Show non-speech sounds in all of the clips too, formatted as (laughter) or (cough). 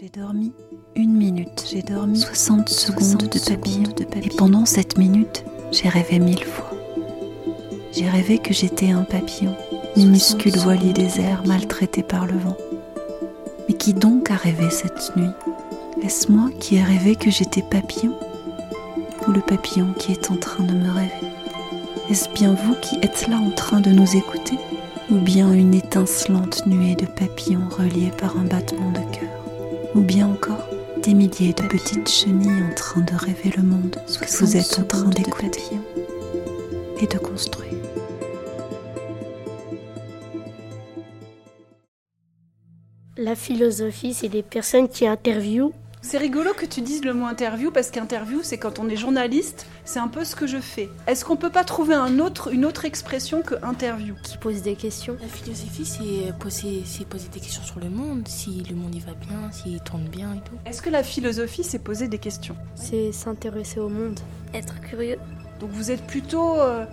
J'ai dormi une minute, j'ai dormi 60 secondes de papillon, de papillon. Et pendant cette minute, j'ai rêvé mille fois. J'ai rêvé que j'étais un papillon, minuscule voilier des airs maltraité par le vent. Mais qui donc a rêvé cette nuit? Est-ce moi qui ai rêvé que j'étais papillon Ou le papillon qui est en train de me rêver? Est-ce bien vous qui êtes là en train de nous écouter? Ou bien une étincelante nuée de papillons reliés par un battement de cœur? Ou bien encore des milliers de petites chenilles en train de rêver le monde que vous êtes en train d'écouter et de construire. La philosophie, c'est des personnes qui interviewent c'est rigolo que tu dises le mot interview parce qu'interview, c'est quand on est journaliste, c'est un peu ce que je fais. Est-ce qu'on peut pas trouver un autre, une autre expression que interview? Qui pose des questions. La philosophie, c'est poser, poser des questions sur le monde, si le monde y va bien, s'il tourne bien et tout. Est-ce que la philosophie, c'est poser des questions? C'est s'intéresser au monde, être curieux. Donc vous êtes plutôt euh,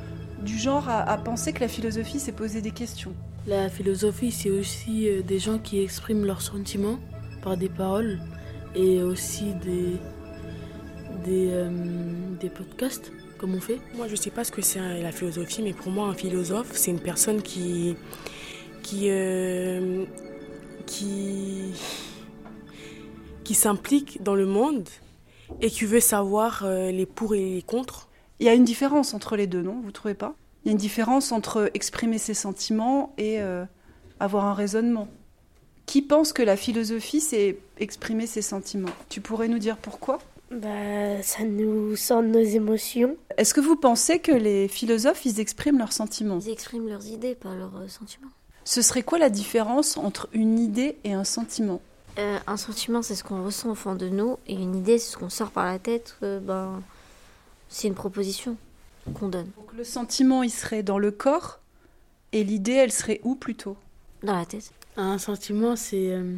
du genre à, penser que la philosophie, c'est poser des questions? La philosophie, c'est aussi euh, des gens qui expriment leurs sentiments par des paroles et aussi des, des, euh, des podcasts comme on fait. Moi, je ne sais pas ce que c'est la philosophie, mais pour moi, un philosophe, c'est une personne qui, qui, euh, qui, qui s'implique dans le monde et qui veut savoir euh, les pour et les contre. Il y a une différence entre les deux, non? Vous trouvez pas? Il y a une différence entre exprimer ses sentiments et avoir un raisonnement qui pense que la philosophie, c'est exprimer ses sentiments. Tu pourrais nous dire pourquoi? Bah, ça nous sort nos émotions. Est-ce que vous pensez que les philosophes, ils expriment leurs sentiments? Ils expriment leurs idées, pas leurs euh, sentiments. Ce serait quoi la différence entre une idée et un sentiment? Euh, Un sentiment, c'est ce qu'on ressent au fond de nous, et une idée, c'est ce qu'on sort par la tête. Euh, ben, c'est une proposition qu'on donne. Donc le sentiment, il serait dans le corps, et l'idée, elle serait où plutôt? Dans la tête. Un sentiment, c'est. Euh,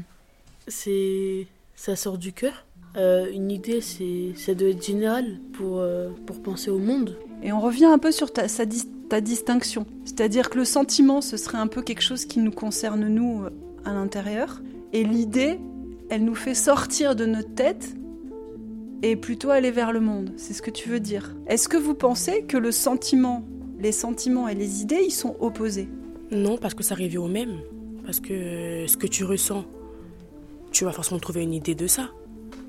c'est ça sort du cœur. Euh, une idée, c'est ça doit être général pour, euh, pour penser au monde. Et on revient un peu sur ta, ta distinction. C'est-à-dire que le sentiment, ce serait un peu quelque chose qui nous concerne, nous, à l'intérieur. Et l'idée, elle nous fait sortir de notre tête et plutôt aller vers le monde. C'est ce que tu veux dire. Est-ce que vous pensez que le sentiment, les sentiments et les idées, ils sont opposés? Non, parce que ça revient au même. Parce que ce que tu ressens, tu vas forcément trouver une idée de ça.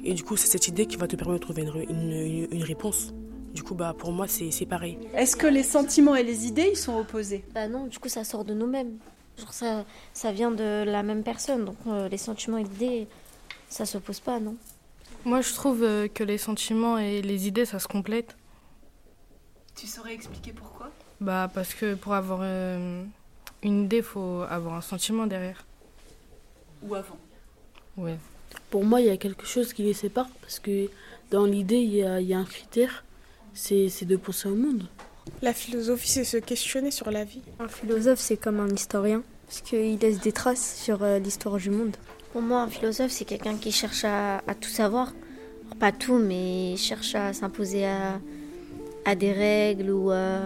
Et du coup, c'est cette idée qui va te permettre de trouver une, une, réponse. Du coup, bah, pour moi, c'est pareil. Est-ce que les sentiments et les idées, ils sont opposés? Bah non, du coup, ça sort de nous-mêmes. Genre, ça, ça vient de la même personne. Donc, euh, les sentiments et les idées, ça s'oppose pas, non? Moi, je trouve euh, que les sentiments et les idées, ça se complète. Tu saurais expliquer pourquoi? Bah, parce que pour avoir... Euh, une idée, il faut avoir un sentiment derrière. Ou avant. Ouais. Pour moi, il y a quelque chose qui les sépare parce que dans l'idée, il y a, un critère, c'est de penser au monde. La philosophie, c'est se questionner sur la vie. Un philosophe, c'est comme un historien, parce qu'il laisse des traces sur euh, l'histoire du monde. Pour moi, un philosophe, c'est quelqu'un qui cherche à, à tout savoir. pas tout, mais cherche à s'imposer à, à des règles ou à,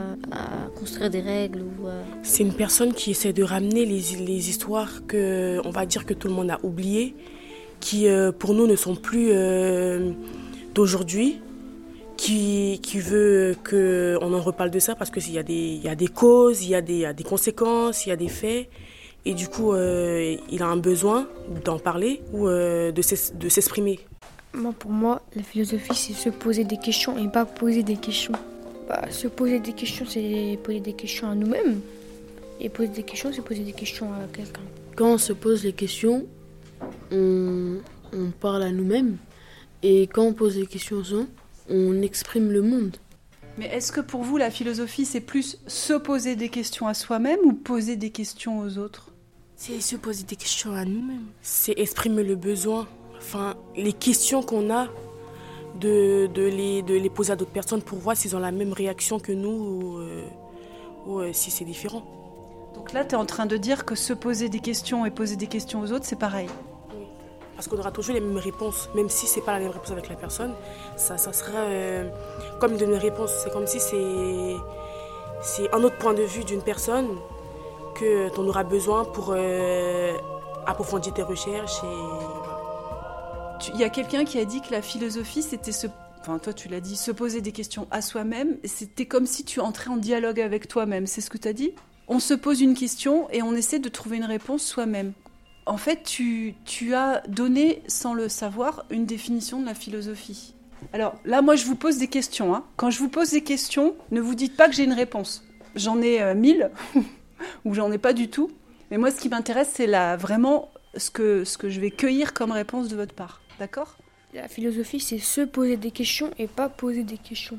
construire des règles ou C'est une personne qui essaie de ramener les, les, histoires que, on va dire que tout le monde a oubliées, qui euh, pour nous ne sont plus euh, d'aujourd'hui, qui, qui veut qu'on en reparle de ça parce qu'il y, a des, y a des causes, il y, a des, y a des conséquences, il y a des faits. Et du coup, euh, il a un besoin d'en parler ou de s'exprimer. Moi, pour moi, la philosophie, c'est se poser des questions et pas poser des questions. Bah, se poser des questions, c'est poser des questions à nous-mêmes. Et poser des questions, c'est poser des questions à quelqu'un. Quand on se pose des questions, on, on parle à nous-mêmes. Et quand on pose des questions aux gens, on exprime le monde. Mais est-ce que pour vous, la philosophie, c'est plus se poser des questions à soi-même ou poser des questions aux autres? C'est se poser des questions à nous-mêmes. C'est exprimer le besoin enfin, les questions qu'on a, de, de, les, de les poser à d'autres personnes pour voir s'ils ont la même réaction que nous ou, euh, euh, si c'est différent. Donc là, tu es en train de dire que se poser des questions et poser des questions aux autres, c'est pareil Oui. Parce qu'on aura toujours les mêmes réponses, même si c'est pas la même réponse avec la personne. Ça, ça sera euh, comme une réponse. C'est comme si c'est, c'est un autre point de vue d'une personne que tu auras besoin pour approfondir tes recherches et Il y a quelqu'un qui a dit que la philosophie, c'était se enfin toi tu l'as dit, se poser des questions à soi-même, c'était comme si tu entrais en dialogue avec toi-même, c'est ce que tu as dit? On se pose une question et on essaie de trouver une réponse soi-même. En fait, tu, tu as donné, sans le savoir, une définition de la philosophie. Alors là, moi, je vous pose des questions. Hein. Quand je vous pose des questions, ne vous dites pas que j'ai une réponse. J'en ai euh, mille, (laughs) ou j'en ai pas du tout. Mais moi, ce qui m'intéresse, c'est vraiment ce que, ce que je vais cueillir comme réponse de votre part. D'accord? La philosophie, c'est se poser des questions et pas poser des questions.